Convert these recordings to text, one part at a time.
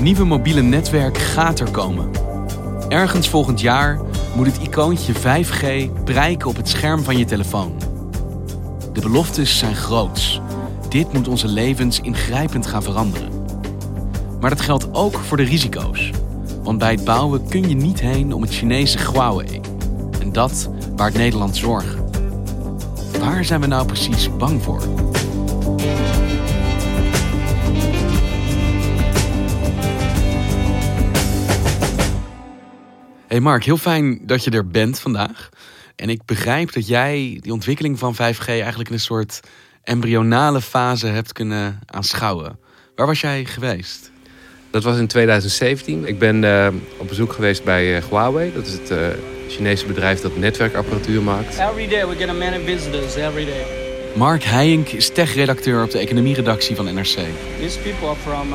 Nieuwe mobiele netwerk gaat er komen. Ergens volgend jaar moet het icoontje 5G prijken op het scherm van je telefoon. De beloftes zijn groots. Dit moet onze levens ingrijpend gaan veranderen. Maar dat geldt ook voor de risico's. Want bij het bouwen kun je niet heen om het Chinese Huawei. En dat baart Nederland zorgen. Waar zijn we nou precies bang voor? Hey Mark, heel fijn dat je er bent vandaag. En ik begrijp dat jij die ontwikkeling van 5G eigenlijk in een soort embryonale fase hebt kunnen aanschouwen. Waar was jij geweest? Dat was in 2017. Ik ben uh, op bezoek geweest bij uh, Huawei. Dat is het uh, Chinese bedrijf dat netwerkapparatuur maakt. Every day we get many visitors every day. Mark Heijink is tech-redacteur op de economieredactie van NRC. These people are from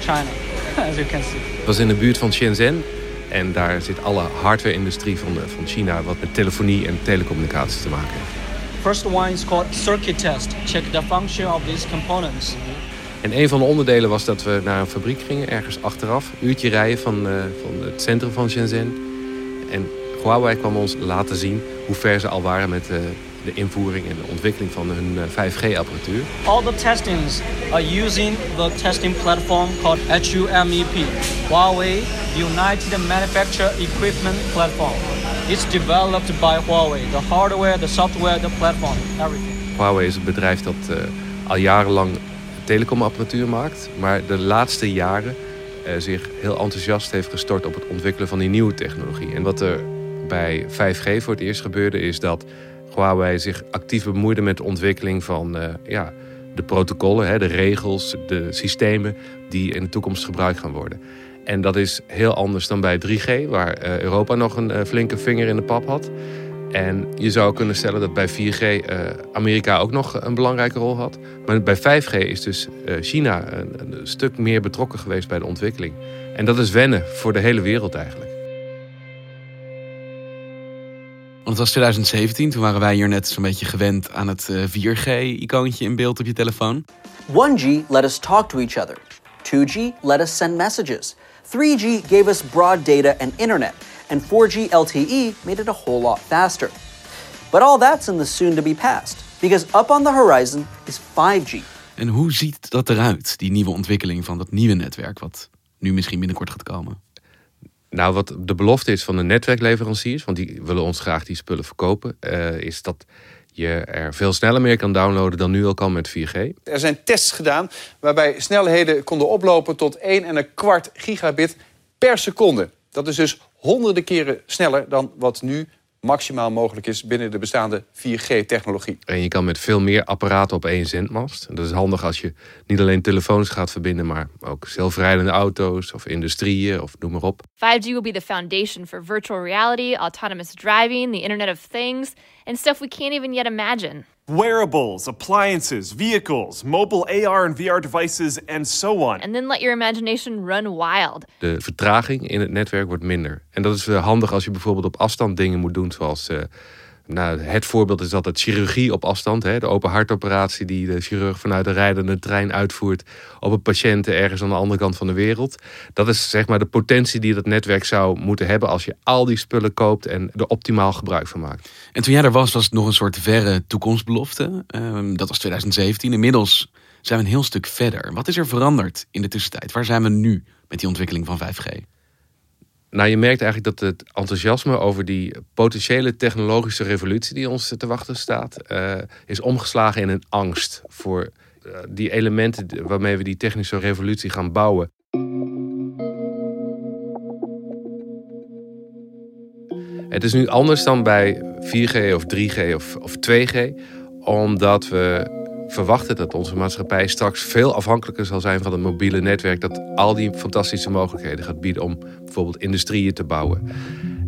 China, as you can see. Het was in de buurt van Shenzhen. En daar zit alle hardware-industrie van, van China wat met telefonie en telecommunicaties te maken heeft. First one is called circuit test. Check the function of these components. En een van de onderdelen was dat we naar een fabriek gingen, ergens achteraf. Een uurtje rijden van, uh, van het centrum van Shenzhen. En Huawei kwam ons laten zien hoe ver ze al waren met uh, de invoering en de ontwikkeling van hun uh, 5G-apparatuur. All the testings are using the testing platform called HUMEP. Huawei United Manufacture Equipment Platform. It's developed by Huawei. The hardware, the software, the platform, everything. Huawei is een bedrijf dat al jarenlang telecomapparatuur maakt, maar de laatste jaren uh, zich heel enthousiast heeft gestort op het ontwikkelen van die nieuwe technologie. En wat er bij 5G voor het eerst gebeurde, is dat Huawei zich actief bemoeide met de ontwikkeling van uh, ja, de protocollen, de regels, de systemen die in de toekomst gebruikt gaan worden. En dat is heel anders dan bij 3G, waar uh, Europa nog een flinke vinger in de pap had. En je zou kunnen stellen dat bij 4G uh, Amerika ook nog een belangrijke rol had. Maar bij 5G is dus China een, stuk meer betrokken geweest bij de ontwikkeling. En dat is wennen voor de hele wereld eigenlijk. Want het was 2017, toen waren wij hier net zo'n beetje gewend aan het uh, 4G-icoontje in beeld op je telefoon. 1G let us talk to each other. 2G let us send messages. 3G gave us broad data and internet. and 4G LTE made it a whole lot faster. But all that's in the soon to be past, because up on the horizon is 5G. En hoe ziet dat eruit, die nieuwe ontwikkeling van dat nieuwe netwerk, wat nu misschien binnenkort gaat komen? Nou, wat de belofte is van de netwerkleveranciers, want die willen ons graag die spullen verkopen, uh, is dat je er veel sneller meer kan downloaden dan nu al kan met 4G. Er zijn tests gedaan waarbij snelheden konden oplopen tot 1 en een kwart gigabit per seconde. Dat is dus honderden keren sneller dan wat nu maximaal mogelijk is binnen de bestaande 4G-technologie. En je kan met veel meer apparaten op één zendmast. Dat is handig als je niet alleen telefoons gaat verbinden, maar ook zelfrijdende auto's of industrieën of noem maar op. 5G will be the foundation for virtual reality, autonomous driving, the Internet of Things, and stuff we can't even yet imagine. Wearables, appliances, vehicles, mobile AR and VR devices, and so on. And then let your imagination run wild. De vertraging in het netwerk wordt minder. En dat is handig als je bijvoorbeeld op afstand dingen moet doen, zoals uh, Nou, het voorbeeld is altijd chirurgie op afstand. Hè? De open hartoperatie die de chirurg vanuit de rijdende trein uitvoert op een patiënt ergens aan de andere kant van de wereld. Dat is zeg maar de potentie die dat netwerk zou moeten hebben als je al die spullen koopt en er optimaal gebruik van maakt. En toen jij er was, was het nog een soort verre toekomstbelofte. Ehm, dat was 2017. Inmiddels zijn we een heel stuk verder. Wat is er veranderd in de tussentijd? Waar zijn we nu met die ontwikkeling van 5G? Nou, je merkt eigenlijk dat het enthousiasme over die potentiële technologische revolutie die ons te wachten staat, eh, is omgeslagen in een angst voor eh, die elementen waarmee we die technische revolutie gaan bouwen. Het is nu anders dan bij 4G of 3G of, of 2G, omdat we verwachten dat onze maatschappij straks veel afhankelijker zal zijn van het mobiele netwerk dat al die fantastische mogelijkheden gaat bieden om bijvoorbeeld industrieën te bouwen.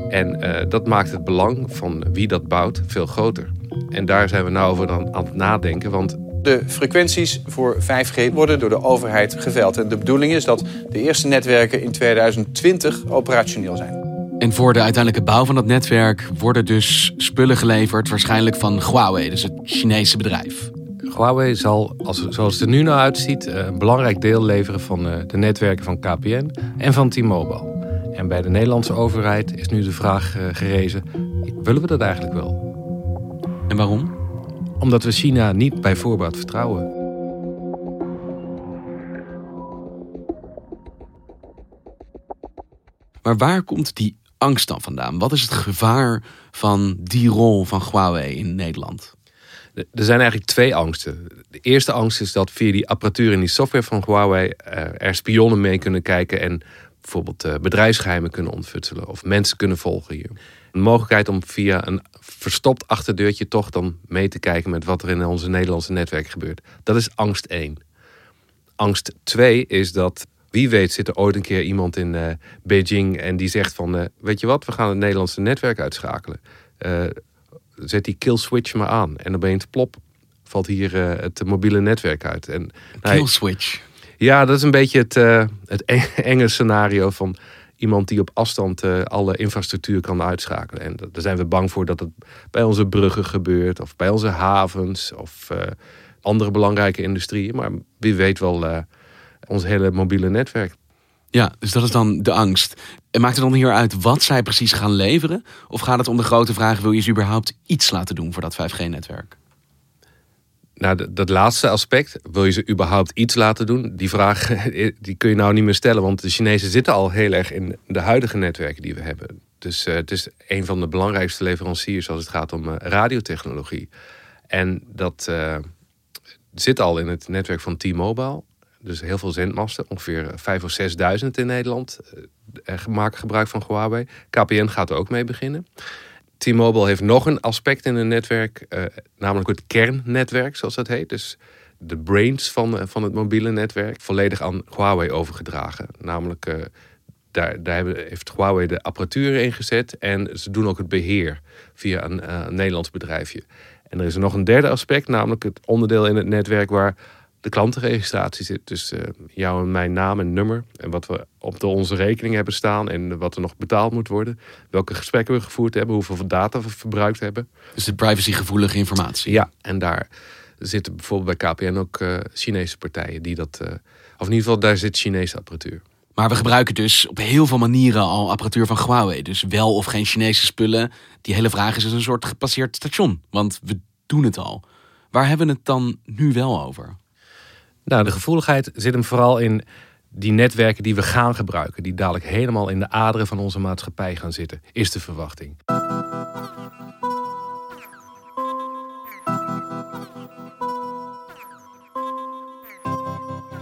En uh, dat maakt het belang van wie dat bouwt veel groter. En daar zijn we nou over aan het nadenken, want de frequenties voor 5G worden door de overheid geveld. En de bedoeling is dat de eerste netwerken in 2020 operationeel zijn. En voor de uiteindelijke bouw van dat netwerk worden dus spullen geleverd, waarschijnlijk van Huawei, dus het Chinese bedrijf. Huawei zal, als, zoals het er nu nou uitziet, eh, een belangrijk deel leveren van eh, de netwerken van KPN en van T-Mobile. En bij de Nederlandse overheid is nu de vraag eh, gerezen: willen we dat eigenlijk wel? En waarom? Omdat we China niet bij voorbaat vertrouwen. Maar waar komt die angst dan vandaan? Wat is het gevaar van die rol van Huawei in Nederland? Er zijn eigenlijk twee angsten. De eerste angst is dat via die apparatuur en die software van Huawei er spionnen mee kunnen kijken en bijvoorbeeld eh, bedrijfsgeheimen kunnen ontfutselen of mensen kunnen volgen hier. Een mogelijkheid om via een verstopt achterdeurtje toch dan mee te kijken met wat er in onze Nederlandse netwerk gebeurt. Dat is angst 1. Angst 2 is dat wie weet zit er ooit een keer iemand in uh, Beijing en die zegt van uh, weet je wat, we gaan het Nederlandse netwerk uitschakelen zet die kill switch maar aan. En opeens plop valt hier uh, het mobiele netwerk uit. En, nou, kill switch? Ja, dat is een beetje het, uh, het enge scenario van iemand die op afstand uh, alle infrastructuur kan uitschakelen. En daar zijn we bang voor dat het bij onze bruggen gebeurt, of bij onze havens, of andere belangrijke industrieën. Maar wie weet wel ons hele mobiele netwerk. Ja, dus dat is dan de angst. En maakt het dan hier uit wat zij precies gaan leveren? Of gaat het om de grote vraag: wil je ze überhaupt iets laten doen voor dat 5G-netwerk? Nou, dat laatste aspect, wil je ze überhaupt iets laten doen? Die vraag die kun je nou niet meer stellen, want de Chinezen zitten al heel erg in de huidige netwerken die we hebben. Dus uh, het is een van de belangrijkste leveranciers als het gaat om uh, radiotechnologie. En dat uh, zit al in het netwerk van T-Mobile. Dus heel veel zendmasten, ongeveer 5 of 6.000 in Nederland, uh, maken gebruik van Huawei. KPN gaat er ook mee beginnen. T-Mobile heeft nog een aspect in hun netwerk, uh, namelijk het kernnetwerk, zoals dat heet. Dus de brains van, van het mobiele netwerk, volledig aan Huawei overgedragen. Namelijk, uh, daar, daar heeft Huawei de apparatuur ingezet en ze doen ook het beheer via een, een Nederlands bedrijfje. En er is nog een derde aspect, namelijk het onderdeel in het netwerk waar de klantenregistratie zit. Dus uh, jouw en mijn naam en nummer. En wat we op de onze rekening hebben staan. En wat er nog betaald moet worden. Welke gesprekken we gevoerd hebben. Hoeveel data we verbruikt hebben. Dus de privacygevoelige informatie. Ja, en daar zitten bijvoorbeeld bij KPN ook uh, Chinese partijen. Die dat, uh, of in ieder geval daar zit Chinese apparatuur. Maar we gebruiken dus op heel veel manieren al apparatuur van Huawei. Dus wel of geen Chinese spullen. Die hele vraag is dus een soort gepasseerd station. Want we doen het al. Waar hebben we het dan nu wel over? Nou, de gevoeligheid zit hem vooral in die netwerken die we gaan gebruiken, die dadelijk helemaal in de aderen van onze maatschappij gaan zitten, is de verwachting.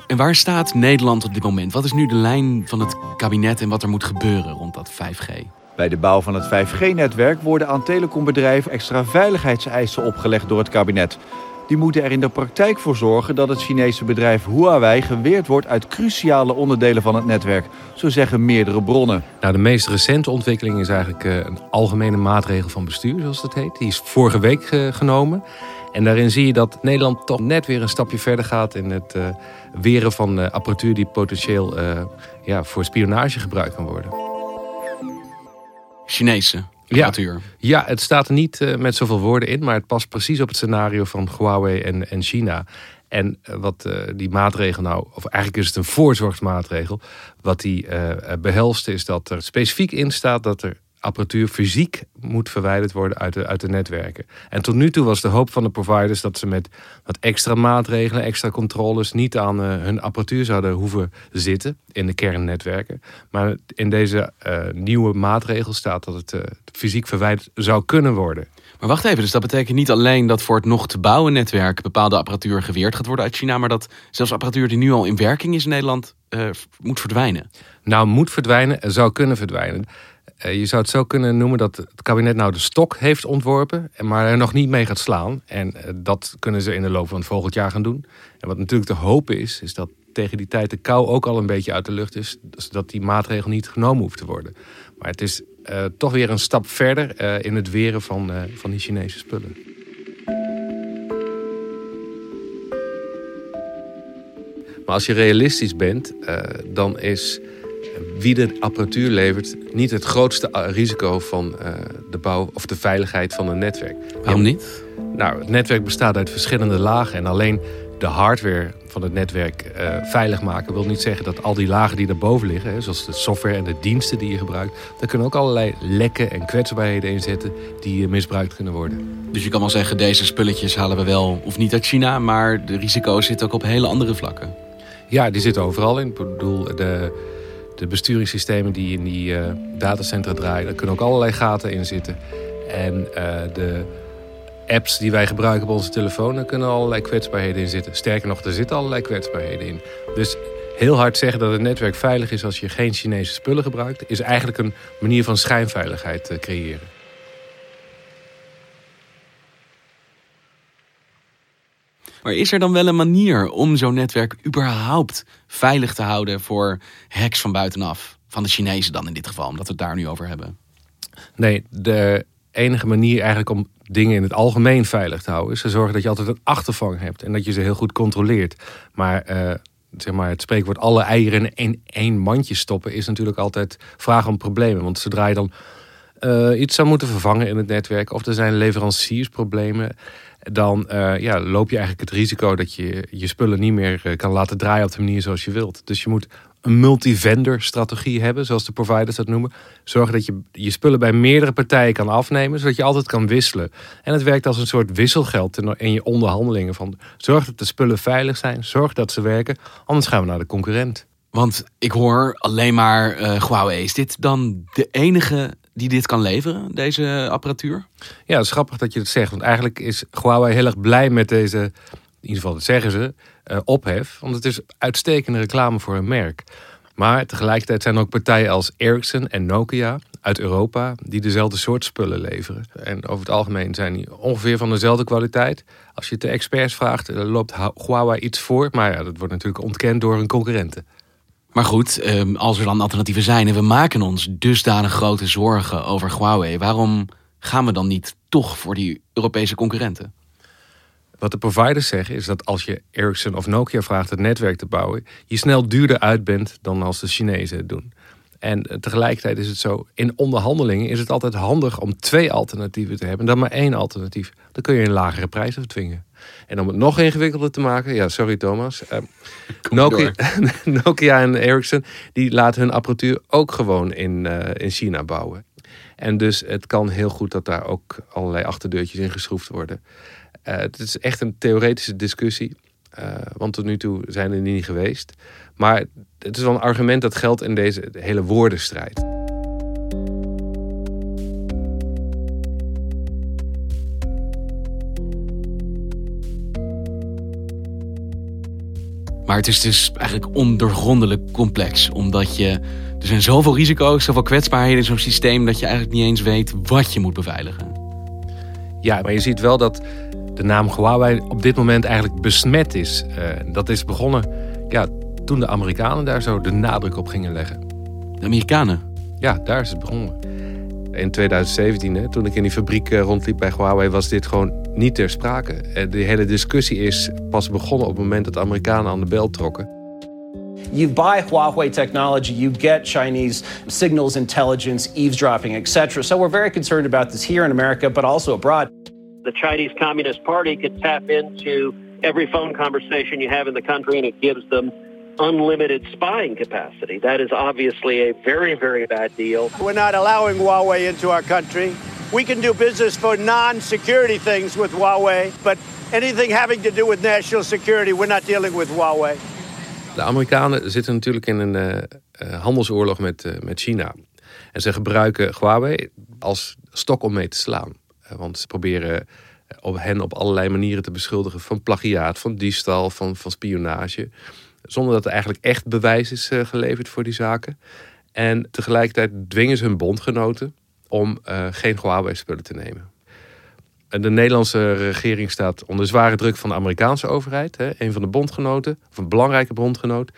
En waar staat Nederland op dit moment? Wat is nu de lijn van het kabinet en wat er moet gebeuren rond dat 5G? Bij de bouw van het 5G-netwerk worden aan telecombedrijven extra veiligheidseisen opgelegd door het kabinet. Die moeten er in de praktijk voor zorgen dat het Chinese bedrijf Huawei geweerd wordt uit cruciale onderdelen van het netwerk. Zo zeggen meerdere bronnen. Nou, de meest recente ontwikkeling is eigenlijk eh, een algemene maatregel van bestuur, zoals dat heet. Die is vorige week eh, genomen. En daarin zie je dat Nederland toch net weer een stapje verder gaat in het uh, weren van apparatuur die potentieel ja, voor spionage gebruikt kan worden. Apparatuur. Ja, het staat er niet uh, met zoveel woorden in, maar het past precies op het scenario van Huawei en, en China. En uh, wat uh, die maatregel nou, of eigenlijk is het een voorzorgsmaatregel, wat die behelst is dat er specifiek in staat dat er apparatuur fysiek moet verwijderd worden uit de, uit de netwerken. En tot nu toe was de hoop van de providers dat ze met wat extra maatregelen, extra controles niet aan uh, hun apparatuur zouden hoeven zitten in de kernnetwerken. Maar in deze uh, nieuwe maatregel staat dat het uh, fysiek verwijderd zou kunnen worden. Maar wacht even, dus dat betekent niet alleen dat voor het nog te bouwen netwerk bepaalde apparatuur geweerd gaat worden uit China, maar dat zelfs apparatuur die nu al in werking is in Nederland moet verdwijnen? Nou, moet verdwijnen, zou kunnen verdwijnen. Uh, je zou het zo kunnen noemen dat het kabinet nou de stok heeft ontworpen, maar er nog niet mee gaat slaan. En uh, dat kunnen ze in de loop van het volgend jaar gaan doen. En wat natuurlijk te hopen is, is dat tegen die tijd de kou ook al een beetje uit de lucht is, zodat die maatregel niet genomen hoeft te worden. Maar het is uh, toch weer een stap verder in het weren van, van die Chinese spullen. Maar als je realistisch bent, dan is wie de apparatuur levert niet het grootste risico van uh, de bouw of de veiligheid van een netwerk. Waarom niet? Nou, het netwerk bestaat uit verschillende lagen en alleen de hardware van het netwerk uh, veilig maken wil niet zeggen dat al die lagen die daarboven liggen, hè, zoals de software en de diensten die je gebruikt, daar kunnen ook allerlei lekken en kwetsbaarheden in zitten die misbruikt kunnen worden. Dus je kan wel zeggen, deze spulletjes halen we wel of niet uit China, maar de risico's zitten ook op hele andere vlakken. Ja, die zitten overal in. Ik bedoel, de, de besturingssystemen die in die uh, datacentra draaien, daar kunnen ook allerlei gaten in zitten. En uh, de apps die wij gebruiken op onze telefoon, daar kunnen allerlei kwetsbaarheden in zitten. Sterker nog, er zitten allerlei kwetsbaarheden in. Dus heel hard zeggen dat het netwerk veilig is als je geen Chinese spullen gebruikt, is eigenlijk een manier van schijnveiligheid te creëren. Maar is er dan wel een manier om zo'n netwerk überhaupt veilig te houden voor hacks van buitenaf? Van de Chinezen dan in dit geval, omdat we het daar nu over hebben. Nee, de enige manier eigenlijk om dingen in het algemeen veilig te houden... is te zorgen dat je altijd een achtervang hebt en dat je ze heel goed controleert. Maar... Uh, zeg maar, het spreekwoord alle eieren in één mandje stoppen is natuurlijk altijd vragen om problemen. Want zodra je dan uh, iets zou moeten vervangen in het netwerk of er zijn leveranciersproblemen, dan uh, ja, loop je eigenlijk het risico dat je je spullen niet meer uh, kan laten draaien op de manier zoals je wilt. Dus je moet een multi-vendor strategie hebben, zoals de providers dat noemen. Zorgen dat je je spullen bij meerdere partijen kan afnemen, zodat je altijd kan wisselen. En het werkt als een soort wisselgeld in je onderhandelingen. Van, zorg dat de spullen veilig zijn, zorg dat ze werken, anders gaan we naar de concurrent. Want ik hoor alleen maar uh, Huawei. Is dit dan de enige die dit kan leveren, deze apparatuur? Ja, het is grappig dat je het zegt. Want eigenlijk is Huawei heel erg blij met deze, in ieder geval dat zeggen ze, uh, ophef. Want het is uitstekende reclame voor een merk. Maar tegelijkertijd zijn er ook partijen als Ericsson en Nokia uit Europa die dezelfde soort spullen leveren. En over het algemeen zijn die ongeveer van dezelfde kwaliteit. Als je het de experts vraagt, loopt Huawei iets voor. Maar ja, dat wordt natuurlijk ontkend door hun concurrenten. Maar goed, ehm, als er dan alternatieven zijn en we maken ons dusdanig grote zorgen over Huawei, waarom gaan we dan niet toch voor die Europese concurrenten? Wat de providers zeggen is dat als je Ericsson of Nokia vraagt het netwerk te bouwen, je snel duurder uit bent dan als de Chinezen het doen. En eh, tegelijkertijd is het zo, in onderhandelingen is het altijd handig om twee alternatieven te hebben dan maar één alternatief. Dan kun je een lagere prijs afdwingen. En om het nog ingewikkelder te maken, ja, sorry Thomas. Uh, Nokia, Nokia, en Ericsson die laten hun apparatuur ook gewoon in, uh, in China bouwen. En dus het kan heel goed dat daar ook allerlei achterdeurtjes in geschroefd worden. Uh, het is echt een theoretische discussie. want tot nu toe zijn er niet geweest. Maar het is wel een argument dat geldt in deze hele woordenstrijd. Maar het is dus eigenlijk ondoorgrondelijk complex. Omdat je. Er zijn zoveel risico's, zoveel kwetsbaarheden in zo'n systeem. dat je eigenlijk niet eens weet wat je moet beveiligen. Ja, maar je ziet wel dat de naam Huawei op dit moment eigenlijk besmet is. Uh, dat is begonnen ja, toen de Amerikanen daar zo de nadruk op gingen leggen. De Amerikanen? Ja, daar is het begonnen. In 2017, hè, toen ik in die fabriek eh, rondliep bij Huawei, was dit gewoon niet ter sprake. Eh, de hele discussie is pas begonnen op het moment dat de Amerikanen aan de bel trokken. You buy Huawei technology, you get Chinese signals intelligence, eavesdropping, etc. So we're very concerned about this here in America, but also abroad. The Chinese Communist Party could tap into every phone conversation you have in the country, and it gives them unlimited spying capacity. That is obviously a very, very bad deal. We're not allowing Huawei into our country. We can do business for non security things with Huawei, but anything having to do with national security, we're not dealing with Huawei. De Amerikanen zitten natuurlijk in een uh, handelsoorlog met, uh, met China. En ze gebruiken Huawei als stok om mee te slaan. Uh, want ze proberen op hen op allerlei manieren te beschuldigen van plagiaat, van diefstal, van, van spionage. Zonder dat er eigenlijk echt bewijs is geleverd voor die zaken. En tegelijkertijd dwingen ze hun bondgenoten om geen Huawei-spullen te nemen. De Nederlandse regering staat onder zware druk van de Amerikaanse overheid, hè, een van de bondgenoten, of een belangrijke bondgenoot,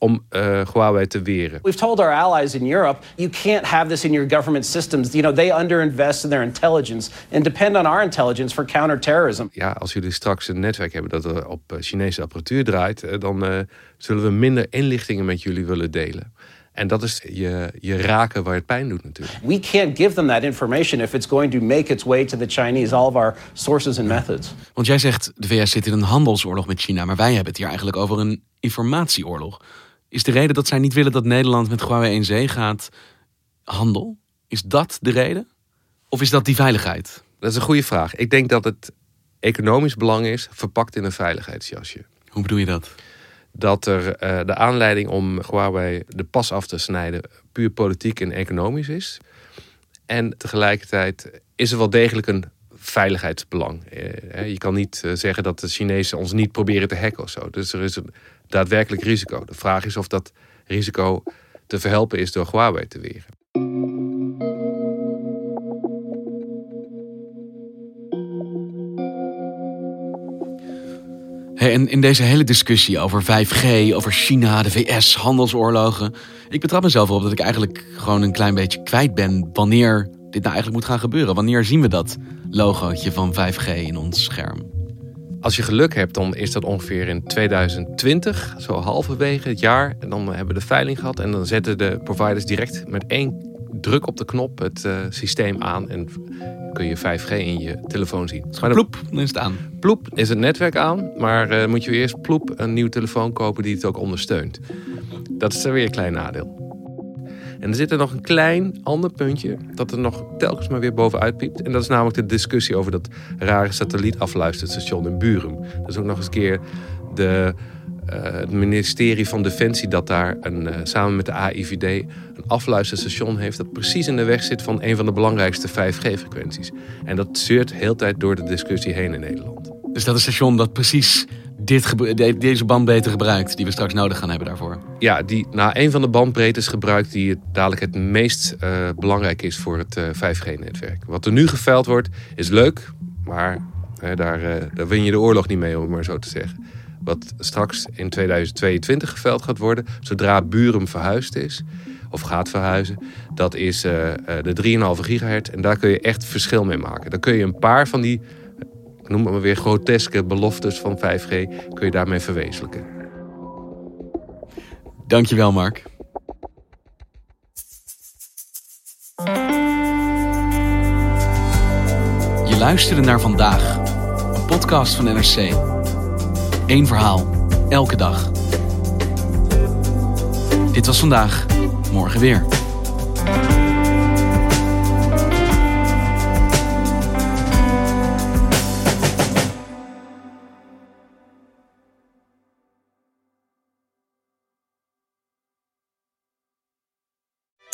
om uh, Huawei te weren. We've told our allies in Europe, you can't have this in your government systems. You know, they underinvest in their intelligence and depend on our intelligence for counterterrorism. Ja, als jullie straks een netwerk hebben dat er op Chinese apparatuur draait, dan uh, zullen we minder inlichtingen met jullie willen delen. En dat is je, je raken waar het pijn doet natuurlijk. We can't give them that information if it's going to make its way to the Chinese, all of our sources and methods. Want jij zegt, de VS zit in een handelsoorlog met China, maar wij hebben het hier eigenlijk over een informatieoorlog. Is de reden dat zij niet willen dat Nederland met Huawei in zee gaat handel? Is dat de reden? Of is dat die veiligheid? Dat is een goede vraag. Ik denk dat het economisch belang is, verpakt in een veiligheidsjasje. Hoe bedoel je dat? dat er uh, de aanleiding om Huawei de pas af te snijden puur politiek en economisch is. En tegelijkertijd is er wel degelijk een veiligheidsbelang. Uh, je kan niet uh, zeggen dat de Chinezen ons niet proberen te hacken of zo. Dus er is een daadwerkelijk risico. De vraag is of dat risico te verhelpen is door Huawei te weren. Hey, en in deze hele discussie over 5G, over China, de VS, handelsoorlogen. Ik betrap mezelf erop dat ik eigenlijk gewoon een klein beetje kwijt ben wanneer dit nou eigenlijk moet gaan gebeuren. Wanneer zien we dat logootje van 5G in ons scherm? Als je geluk hebt, dan is dat ongeveer in 2020, zo halverwege het jaar. En dan hebben we de veiling gehad en dan zetten de providers direct met één druk op de knop het uh, systeem aan en kun je 5G in je telefoon zien. Maar ploep, dan is het aan. Ploep is het netwerk aan, maar uh, moet je eerst ploep een nieuwe telefoon kopen die het ook ondersteunt. Dat is er weer een klein nadeel. En er zit er nog een klein ander puntje dat er nog telkens maar weer bovenuit piept. En dat is namelijk de discussie over dat rare satellietafluisterstation in Burum. Dat is ook nog eens een keer de uh, het ministerie van Defensie dat daar een, uh, samen met de AIVD een afluisterstation heeft dat precies in de weg zit van een van de belangrijkste 5G-frequenties. En dat zeurt heel tijd door de discussie heen in Nederland. Dus dat is een station dat precies dit deze bandbreedte gebruikt die we straks nodig gaan hebben daarvoor? Ja, die nou, een van de bandbreedtes gebruikt die dadelijk het meest uh, belangrijk is voor het 5G-netwerk. Wat er nu geveild wordt is leuk, maar daar, daar win je de oorlog niet mee om het maar zo te zeggen wat straks in 2022 geveld gaat worden, zodra Buren verhuisd is of gaat verhuizen, dat is uh, de 3,5 gigahertz. En daar kun je echt verschil mee maken. Dan kun je een paar van die, noem maar weer groteske beloftes van 5G, kun je daarmee verwezenlijken. Dankjewel, Mark. Je luisterde naar vandaag, een podcast van NRC. Eén verhaal, elke dag. Dit was vandaag, morgen weer.